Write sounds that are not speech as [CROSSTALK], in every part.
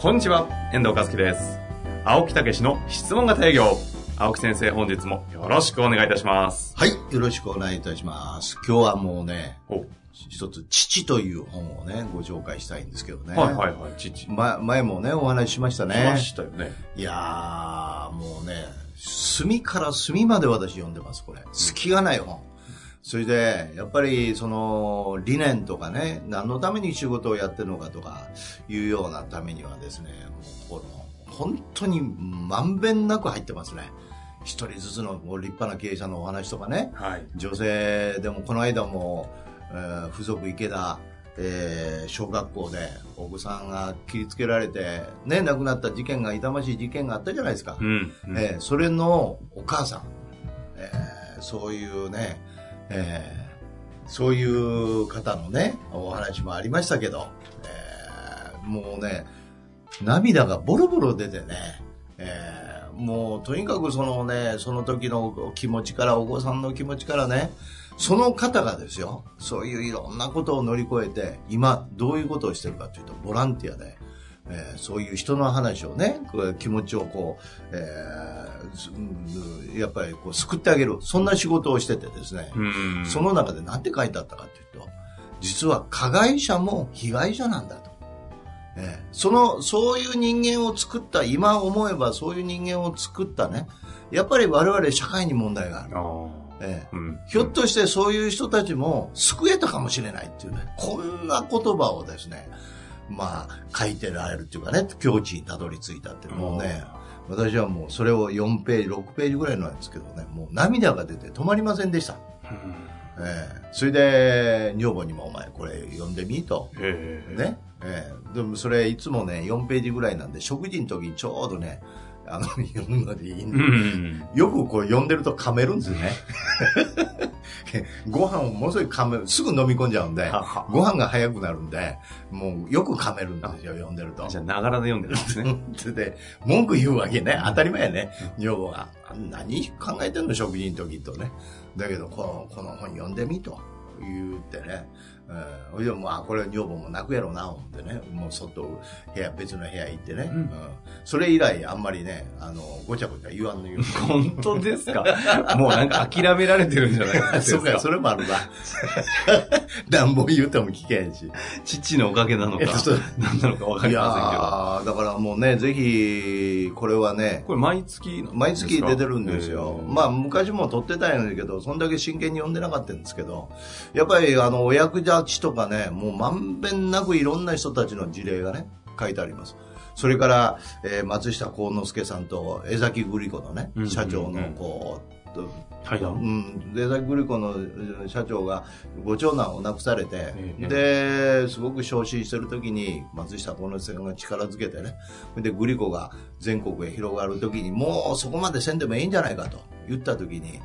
こんにちは、遠藤和樹です。青木武の質問型営業。青木先生、本日もよろしくお願いいたします。はい、よろしくお願いいたします。今日はもうね、お、一つ、父という本をね、ご紹介したいんですけどね。はいはいはい、父。しま、前もね、お話ししましたね。ましたよね。いやー、もうね、隅から隅まで私読んでます、これ。隙がない本。それで、やっぱり、その、理念とかね、何のために仕事をやってるのかとか、いうようなためにはですね、もう、この、本当にまんべんなく入ってますね。一人ずつの立派な経営者のお話とかね、はい。女性でもこの間も、えー附属池田、えー小学校でお子さんが切りつけられて、ね、亡くなった事件が痛ましい事件があったじゃないですか。うん。うんえーそれのお母さん、えーそういうね、えーそういう方のね、お話もありましたけど、えーもうね、涙がボロボロ出てね、えーもうとにかくそのね、その時の気持ちから、お子さんの気持ちからね、その方がですよ、そういういろんなことを乗り越えて、今どういうことをしてるかというと、ボランティアで、えーそういう人の話をね、こう気持ちをこう、えーやっぱりこう救ってあげる、そんな仕事をしててですね、うん。その中で何て書いてあったかというと、実は加害者も被害者なんだと。ええその、そういう人間を作った、今思えばそういう人間を作ったね、やっぱり我々社会に問題がある。ああ。ええうん。ひょっとしてそういう人たちも救えたかもしれないっていうね、こんな言葉をですね、まあ、書いてられるっていうかね、境地にたどり着いたっていうもうね、私はもうそれを4ページ、6ページぐらいなんですけどね、もう涙が出て止まりませんでした。ええそれで、女房にもお前これ読んでみと。へえ。ね。ええでもそれいつもね、4ページぐらいなんで、食事の時にちょうどね、あの、読むのでいいんうで、ん。よくこう読んでると噛めるんですよね。[LAUGHS] [LAUGHS] ご飯をものすごい噛める、すぐ飲み込んじゃうんで、ご飯が早くなるんで、もうよく噛めるんですよ、読んでると。じゃあ、ながらで読んでるんですね。で [LAUGHS] で、文句言うわけね。当たり前やね。女房が。何考えてんの食事の時とね。だけど、この、この本読んでみと言ってね。うん。ほいで、まあ、これ女房も泣くやろうな、思ってね。もう外、部屋、別の部屋行ってね。うんうん。それ以来、あんまりね、あの、ごちゃごちゃ言わんのよ。[LAUGHS] 本当ですか？もうなんか諦められてるんじゃないですそうか、[LAUGHS] か。それもあるな。[LAUGHS] 暖房言うても聞けへんし。父のおかげなのか何なのかわかりいやまーだからもうね、ぜひ、これはねせんけど。、これ毎月毎月出てるんですよ。まあ、あ、昔も撮ってたんやけど、そんだけ真剣に読んでなかったんですけど、やっぱり、あの、お役立ちとかね、もうまんべんなくいろんな人たちの事例がね、書いてあります。それから、えー松下幸之助さんと江崎グリコのね社長の、こう、対談？うん、で、江崎グリコのえー社長がご長男を亡くされて、ええで、すごく昇進してる時に、松下幸之助さんが力づけてね、で、グリコが全国へ広がる時に、もうそこまでせんでもいいんじゃないかと言った時に、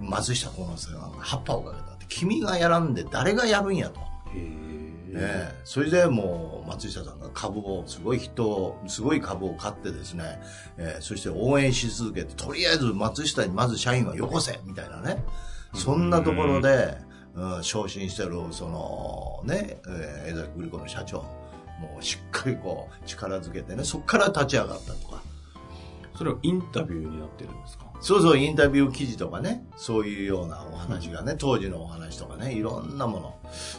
松下幸之助さんが葉っぱをかけた。君がやらんで誰がやるんやと。へねえ、それでもう松下さんが株をすごい人をすごい株を買ってですね、えーそして応援し続けてとりあえず松下にまず社員はよこせみたいなね。そんなところで、うん、昇進してるそのね、えー江崎グリコの社長もうしっかりこう力づけてねそこから立ち上がったとかそれはインタビューになってるんですか？そうそう、インタビュー記事とかね、そういうようなお話がね、当時のお話とかね、いろんなもの。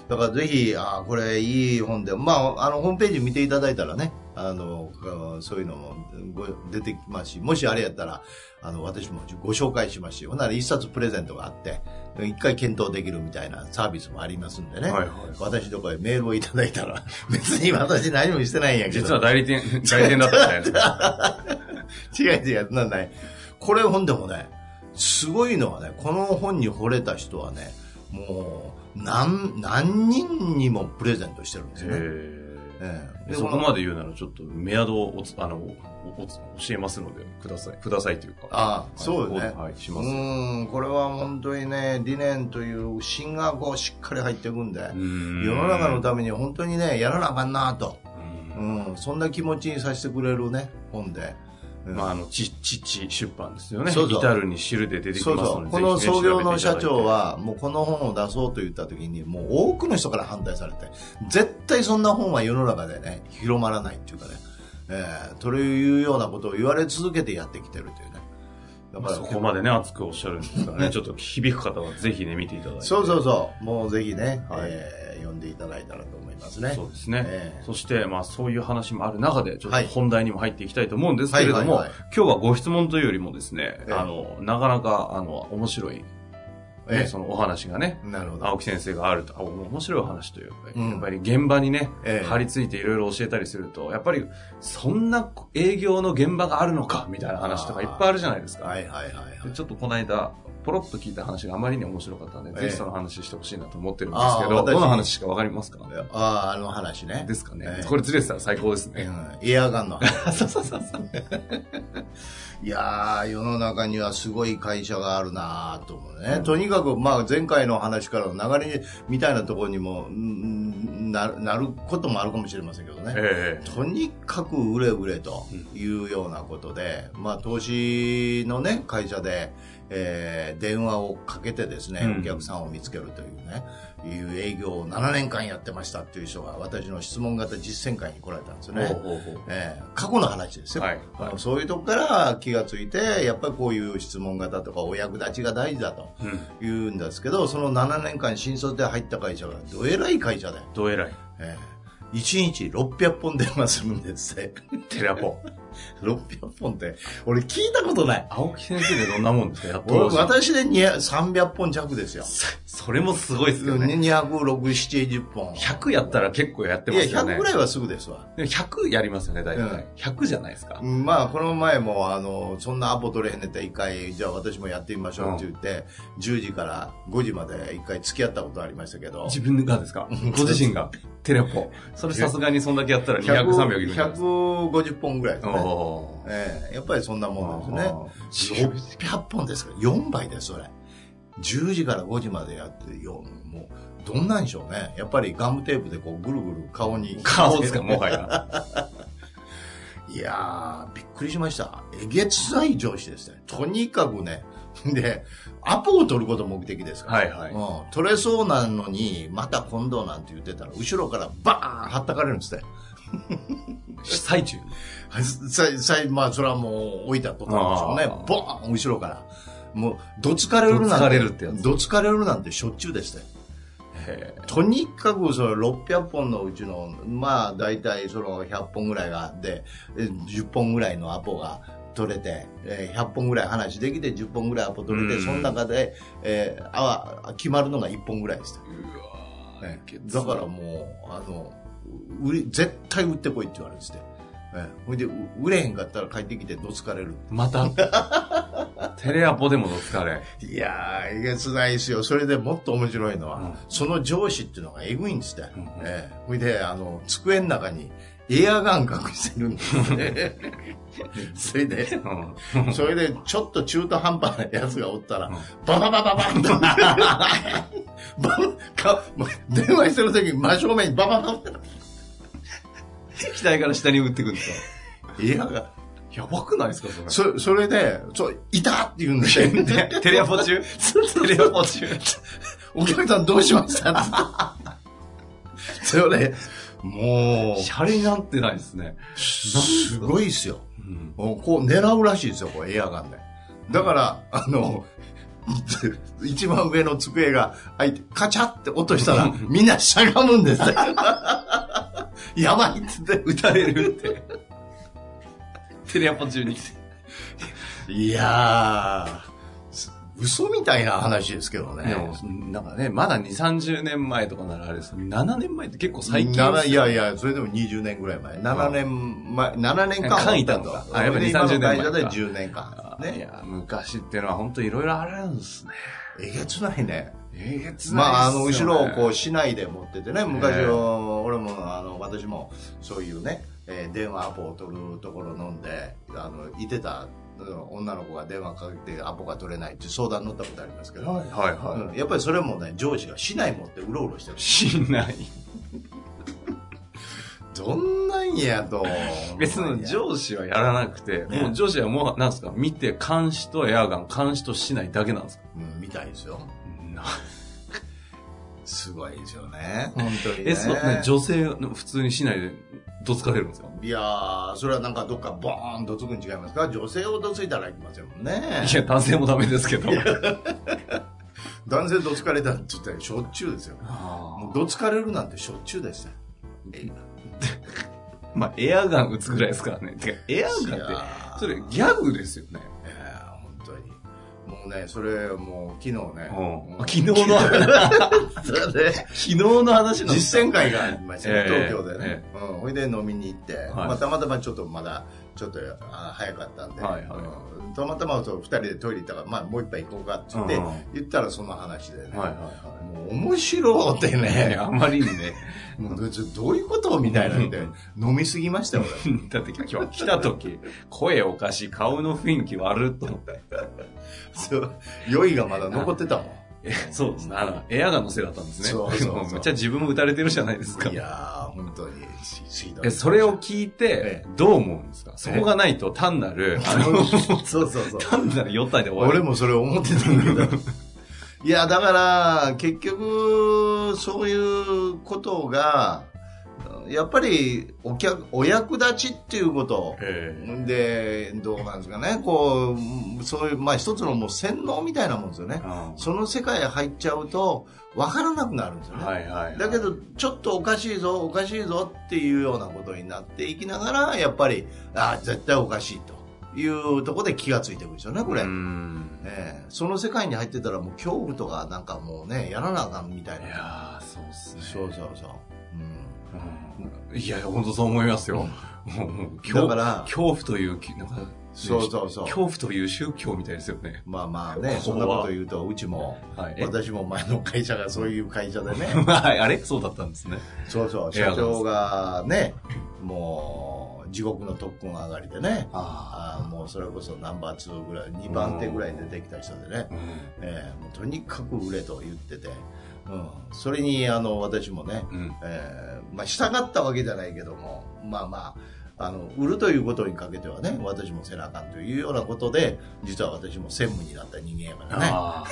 だからぜひ、あーこれいい本で、まあ、あの、ホームページ見ていただいたらね、あの、あそういうのもご出てきますし、もしあれやったら、あの、私もご紹介しますし、ほんなら一冊プレゼントがあって、一回検討できるみたいなサービスもありますんでね。はいはい私とかへメールをいただいたら、別に私何もしてないんやけど。実は代理店、代理店だったみたいですね。違う違う、なんない。これ本でもね、すごいのはね、この本に惚れた人はね、もう、何、何人にもプレゼントしてるんですよね。へええ。そこまで言うならちょっとメアドをおつあの教えますのでください。くださいというか。ああはいそうよね。はいしうます。ん、これは本当にね、理念という芯がこうしっかり入っていくんで、世の中のために本当にね、やらなあかんなと、うん。うん、そんな気持ちにさせてくれるね、本で。うんまあ、あの、ち、ちち出版ですよね。そうそう至るに知るで出てきますので。そうそう。この創業の社長、は、もうこの本を出そうと言った時に、もう多くの人から反対されて、絶対そんな本は世の中でね、広まらないっていうかね、えー、というようなことを言われ続けてやってきてるというね。だただいてそこまでね、熱くおっしゃるんですからね、ちょっと響く方はぜひね、見ていただいて。そうそうそう。もうぜひね、はいえー読んでいただいたらと思いますね。そうですね。ええそして、まあ、そういう話もある中で、ちょっはいと本題にも入っていきたいと思うんですけれども、今日はご質問というよりもですね、ええあの、なかなか、あの、面白い、ねええそのお話がね、なるほど。青木先生があると、あ面白いお話というか、うんやっぱり現場にね、ええ張り付いていろいろ教えたりすると、やっぱり、そんな営業の現場があるのか、みたいな話とかいっぱいあるじゃないですか。はいはいはいはいで。ちょっとこの間、ポロッと聞いた話があまりに面白かったので、ええぜひその話してほしいなと思ってるんですけど、どの話かわかりますか？ああ、あの話ね。ですかね、ええこれずれてたら最高ですね。うんエアガンの話。[LAUGHS] そうそうそうそう。いやー、世の中にはすごい会社があるなーと思うね。とにかく、まあ前回の話からの流れみたいなところにも、うんななることもあるかもしれませんけどね。えとにかく売れ売れというようなことで、まあ投資のね、会社で、えー電話をかけてですね、うんお客さんを見つけるというね、いう営業を7年間やってましたっていう人が私の質問型実践会に来られたんですよえね。えー過去の話ですよ、はいはいそういうとこから気がついて、やっぱりこういう質問型とかお役立ちが大事だとうん。言うんですけど、その7年間新卒で入った会社がどえらい会社で、どえらい。え1日600本電話するんですって。テレアポ。[LAUGHS] 600本って、俺聞いたことない。青木先生でどんなもんですか？[LAUGHS] やっ俺と。私で200 300本弱ですよ。[LAUGHS] それもすごいですよね。206、70本。100やったら結構やっていや、ますよね。100ぐらいはすぐですわ。でも100やりますよね、大体。うん100じゃないですか。うんまあ、この前も、あの、そんなアポ取れへんねって一回、じゃあ私もやってみましょうって言って、10時から5時まで一回付き合ったことありましたけど、自分がですか？ご自身が？テレポ。それさすがにそんだけやったら200、300いくんじゃないですか？150本ぐらいですね。ええやっぱりそんなもんですね。あー600本ですから、4倍です、それ。10時から5時までやって、よもう、どんなんでしょうね。やっぱりガムテープでこう、ぐるぐる顔に。顔ですか、もはや。[LAUGHS] いやー、びっくりしました。えげつない上司ですね。とにかくね。[LAUGHS] で、アポを取ること目的ですから。はいはいうん、取れそうなのに、また今度なんて言ってたら、後ろからバーンはったかれるんですね。最中に。ささまあ、それはもう置いたことなんでしょうね。ボーン後ろから。もう、どつかれるなんて。どつかれるってやつどつかれるなんてしょっちゅうでしたよ。へとにかくその600本のうちの、まあ大体その100本ぐらいがあって、え10本ぐらいのアポが取れて、えー100本ぐらい話できて10本ぐらいアポ取れて、うんその中で、えーあ決まるのが1本ぐらいですよ、うわねだからもう、あの、売り絶対売ってこいって言われるんですって。えーほいで、う売れへんかったら帰ってきてどつかれる。また、[LAUGHS] テレアポでもどつかれ。いやー、えげつないですよ。それでもっと面白いのは、うんその上司っていうのがエグいんですって。うんええほいで、あの、机の中にエアガン隠してるんですね。[LAUGHS] それで、うんそれで、ちょっと中途半端なやつがおったら、うんバババババンと、電話してる時に真正面にババババ額から下に打ってくんですかエアガン。やばくないですかそれ。そそれで、そう、いたって言うんですよ。でテレアポ中？テレアポ中。お客さんどうしました？それ、もう、シャレになってないですね。すごいっすよ。うんこう狙うらしいですよ、これエアガンで。だから、あの、一番上の机が開いて、カチャって落としたら、[LAUGHS] みんなしゃがむんですよ。やばいっつって。撃たれるって。テレアポ中に。いやー、嘘みたいな話ですけどね。なんかね、まだ2、30年前とかならあれです7年前って結構最近なないやいや、[LAUGHS] それでも20年ぐらい前。7年前、7年間間いたのかあやっぱり今の30年前か会社で10年間。いね。や、昔っていうのは本当いろいろあるんですね。えげつないね。えげつまあ、あの、後ろをこう、市内で持っててね、昔の、俺もあの私もそういうね、えー電話アポを取るところ飲んであのいてたうん女の子が電話かけてアポが取れないって相談乗ったことありますけど、はいはい。うんやっぱりそれもね上司が市内持ってうろうろしてる。しない。どんなんやと。別の上司はやらなくて、ね。もう上司はもう、なんですか、見て、監視とエアガン、監視としないだけなんですか？うん、みたいですよなすごいですよね。本当にね。え、そう、ね、女性、普通にしないで、どつかれるんですか？いやーそれはなんかどっかボーンとつくん違いますか？女性をどついたらいけませんもんね。いや、男性もダメですけど。[LAUGHS] 男性どつかれたって言ったらしょっちゅうですよ。あもうどつかれるなんてしょっちゅうですよ。ー [LAUGHS] まあ、エアガン撃つぐらいですからね。てか、エアガンってそれギャグですよね。もうねそれもう昨日ね、昨日の話、それで昨日の話なんです実か践会がありましたね、ええ。東京でね、うん、ほいで飲みに行って、はい。まあ、たまたまちょっとまだちょっとあ早かったんで、はいはいうんたまたまそう2人でトイレ行ったから、まあ、もう一杯行こうかって言って、うんうん言ったらその話でね、はいはいはもう面白ってい。ねね、[LAUGHS] あまりにね。[LAUGHS] もうどどういうことみたいなんで、飲みすぎましたよ、[LAUGHS] だって今日来た時、声おかしい、顔の雰囲気悪っと思って。俺。そう酔いがまだ残ってたもん。えそうですね。あの、エアガンのせいだったんですね。そうそうそう [LAUGHS] もめっちゃ自分も撃たれてるじゃないですかい。やー、本当に、し水道え、それを聞いて、どう思うんですか？そこがないと単なる、あの、そうそうそう。[LAUGHS] 単なる予体で終わる。俺もそれ思ってたんだけど。いや、だから、結局、そういうことが、やっぱり、お客、お役立ちっていうこと。えで、どうなんですかね。こう、そういう、まあ一つのもう洗脳みたいなもんですよねその世界へ入っちゃうと、わからなくなるんですよね。はいはいはい。だけど、ちょっとおかしいぞ、おかしいぞっていうようなことになっていきながら、やっぱり、ああ、絶対おかしいというところで気がついてくるんですよね、これ。ええその世界に入ってたらもう恐怖とかなんかもうね、やらなあかんみたいいな。やー、そうっすね。そうそうそう。うんいや、本当そう思いますよ。だから恐怖という、なんか、そうそうそう。恐怖という宗教みたいですよね。まあまあね、そんなこと言うと、うちも、はい。え？私も前の会社がそういう会社でね、[LAUGHS] はい、あれ？そうだったんですね。そうそう、社長がね、もう、地獄の特訓上がりでね、ああーもうそれこそナンバー2ぐらい、2番手ぐらい出てきた人でね、うん。ええもうとにかく売れと言ってて、うん、それにあの私もね、うん。えーまあ、従ったわけじゃないけども、まあまあ、あの、売るということにかけてはね、私もせなあかんというようなことで、実は私も専務になった人間やから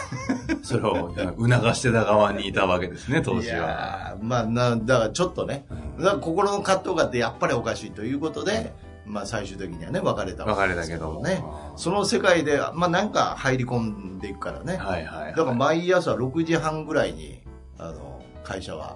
ね。それを促してた側にいたわけですね、当時いは。まあな、だからちょっとね、うんだから心の葛藤があってやっぱりおかしいということで、まあ最終的にはね、別れたわ別れですたけども。ね。その世界で、まあなんか入り込んでいくからね。はいはいはい。だから毎朝6時半ぐらいに、あの、会社は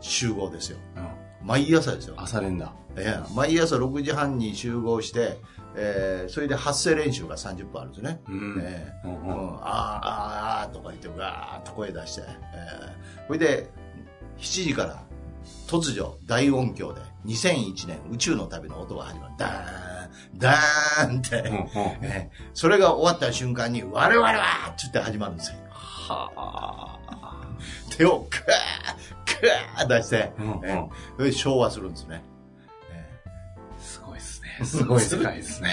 集合ですよ。うん毎朝ですよ。朝練だ。ええ毎朝6時半に集合して、えーそれで発声練習が30分あるんですね。うん。ええうんうんうん、あーあーあーとか言ってガーッと声出して、えーそれで7時から突如大音響で2001年宇宙の旅の音が始まるダーンダーンって、うんうんええそれが終わった瞬間に我々はって言って始まるんですよはあ。[LAUGHS] 手をクークー出して、うんそれで昭和するんですね、ええすごいですね。[LAUGHS] すごい世界ですね。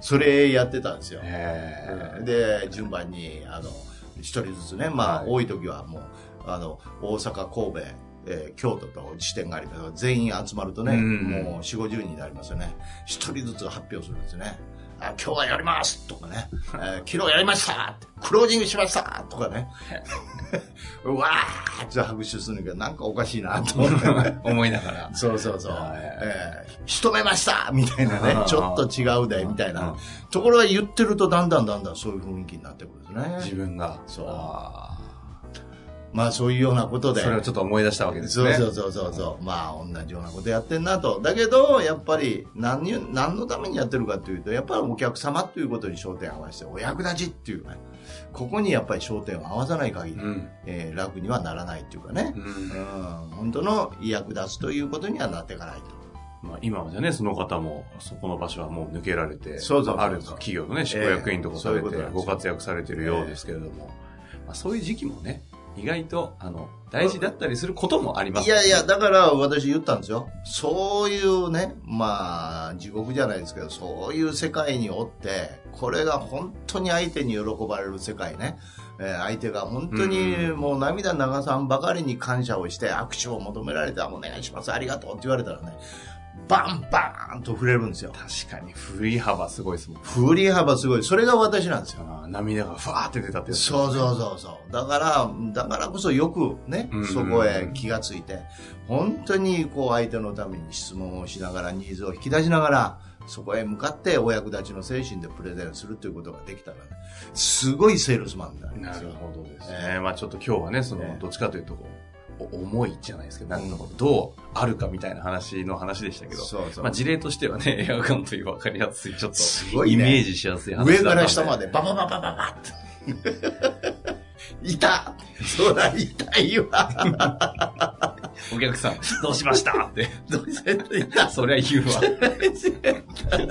それやってたんですよ、へえ。で順番にあの一人ずつねまあ、はい。多い時はもうあの大阪神戸、えー京都と支店がありますから全員集まるとね、うん。もう4 5 0人になりますよね。一人ずつ発表するんですよね。あ今日はやりますとかね、えー昨日やりましたクロージングしましたとかね。[LAUGHS] うわーって拍手するんだけどなんかおかしいなと思 [LAUGHS] 思いながら。そうそうそう。はい。えー仕留めましたみたいなね。ちょっと違うで、みたいうん。な。ところが言ってるとだんだんだんだんそういう雰囲気になってくるんですね。自分が。そう。あまあそういうようなことで。ーそれをちょっと思い出したわけですね。そうそうそうそう。まあ同じようなことやってんなと。だけど、やっぱり何に、何のためにやってるかっていうと、やっぱりお客様っていうことに焦点を合わせて、お役立ちっていうね。ここにやっぱり焦点を合わさない限り、うん。えー楽にはならないっていうかね。うんうん、本当の役立つということにはなっていかないと。まあ、今はじゃね、その方も、そこの場所はもう抜けられて、そうそうある企業のね、執行役員とかされて、ご活躍されてるようですけれども、まあ、そういう時期もね、意外と、あの、大事だったりすることもありますいやいや、だから私言ったんですよ。そういうね、まあ、地獄じゃないですけど、そういう世界におって、これが本当に相手に喜ばれる世界ね。えー相手が本当にもう涙流さんばかりに感謝をして握手を求められて、お願いします、ありがとうって言われたらね、バンバーンと触れるんですよ。確かに、振り幅すごいですもん。振り幅すごい。それが私なんですよ。涙がふわーって出たってそうそうそうそう。だから、だからこそよくねうん、そこへ気がついて、本当にこう相手のために質問をしながら、ニーズを引き出しながら、そこへ向かってお役立ちの精神でプレゼンするということができたらね、すごいセールスマンになりまなすよ。るほどですえね。まあちょっと今日はね、そのえ、えどっちかというとこう、お重いじゃないですけど、なんかどうあるかみたいな話の話でしたけど、そうそうまあ事例としてはね、[LAUGHS] エアコンという分かりやすい、ちょっと、イメージしやすい話だったんで上から下までババババババって。[LAUGHS] いたそら痛いわ。[LAUGHS] お客さん、どうしましたって。どうせいた？そりゃ言うわ。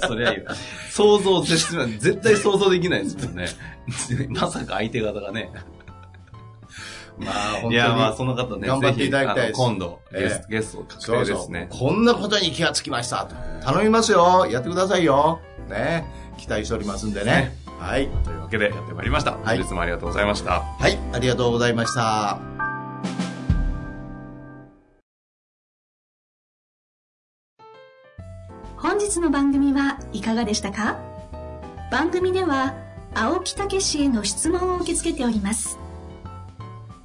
そりゃ言う。想像絶対、絶対想像できないですもんね。まさか相手方がね。まあ本当に。いや、まあその方ね、頑張っていただきたいです今度、ゲスえト、ゲスト確定ですね。こんなことに気がつきましたと。頼みますよ。やってくださいよ。ね。期待しておりますんでね。はい。というわけでやってまいりました。はい本日もありがとうございました。はい。ありがとうございました。本日の番組はいかがでしたか？番組では青木武氏への質問を受け付けております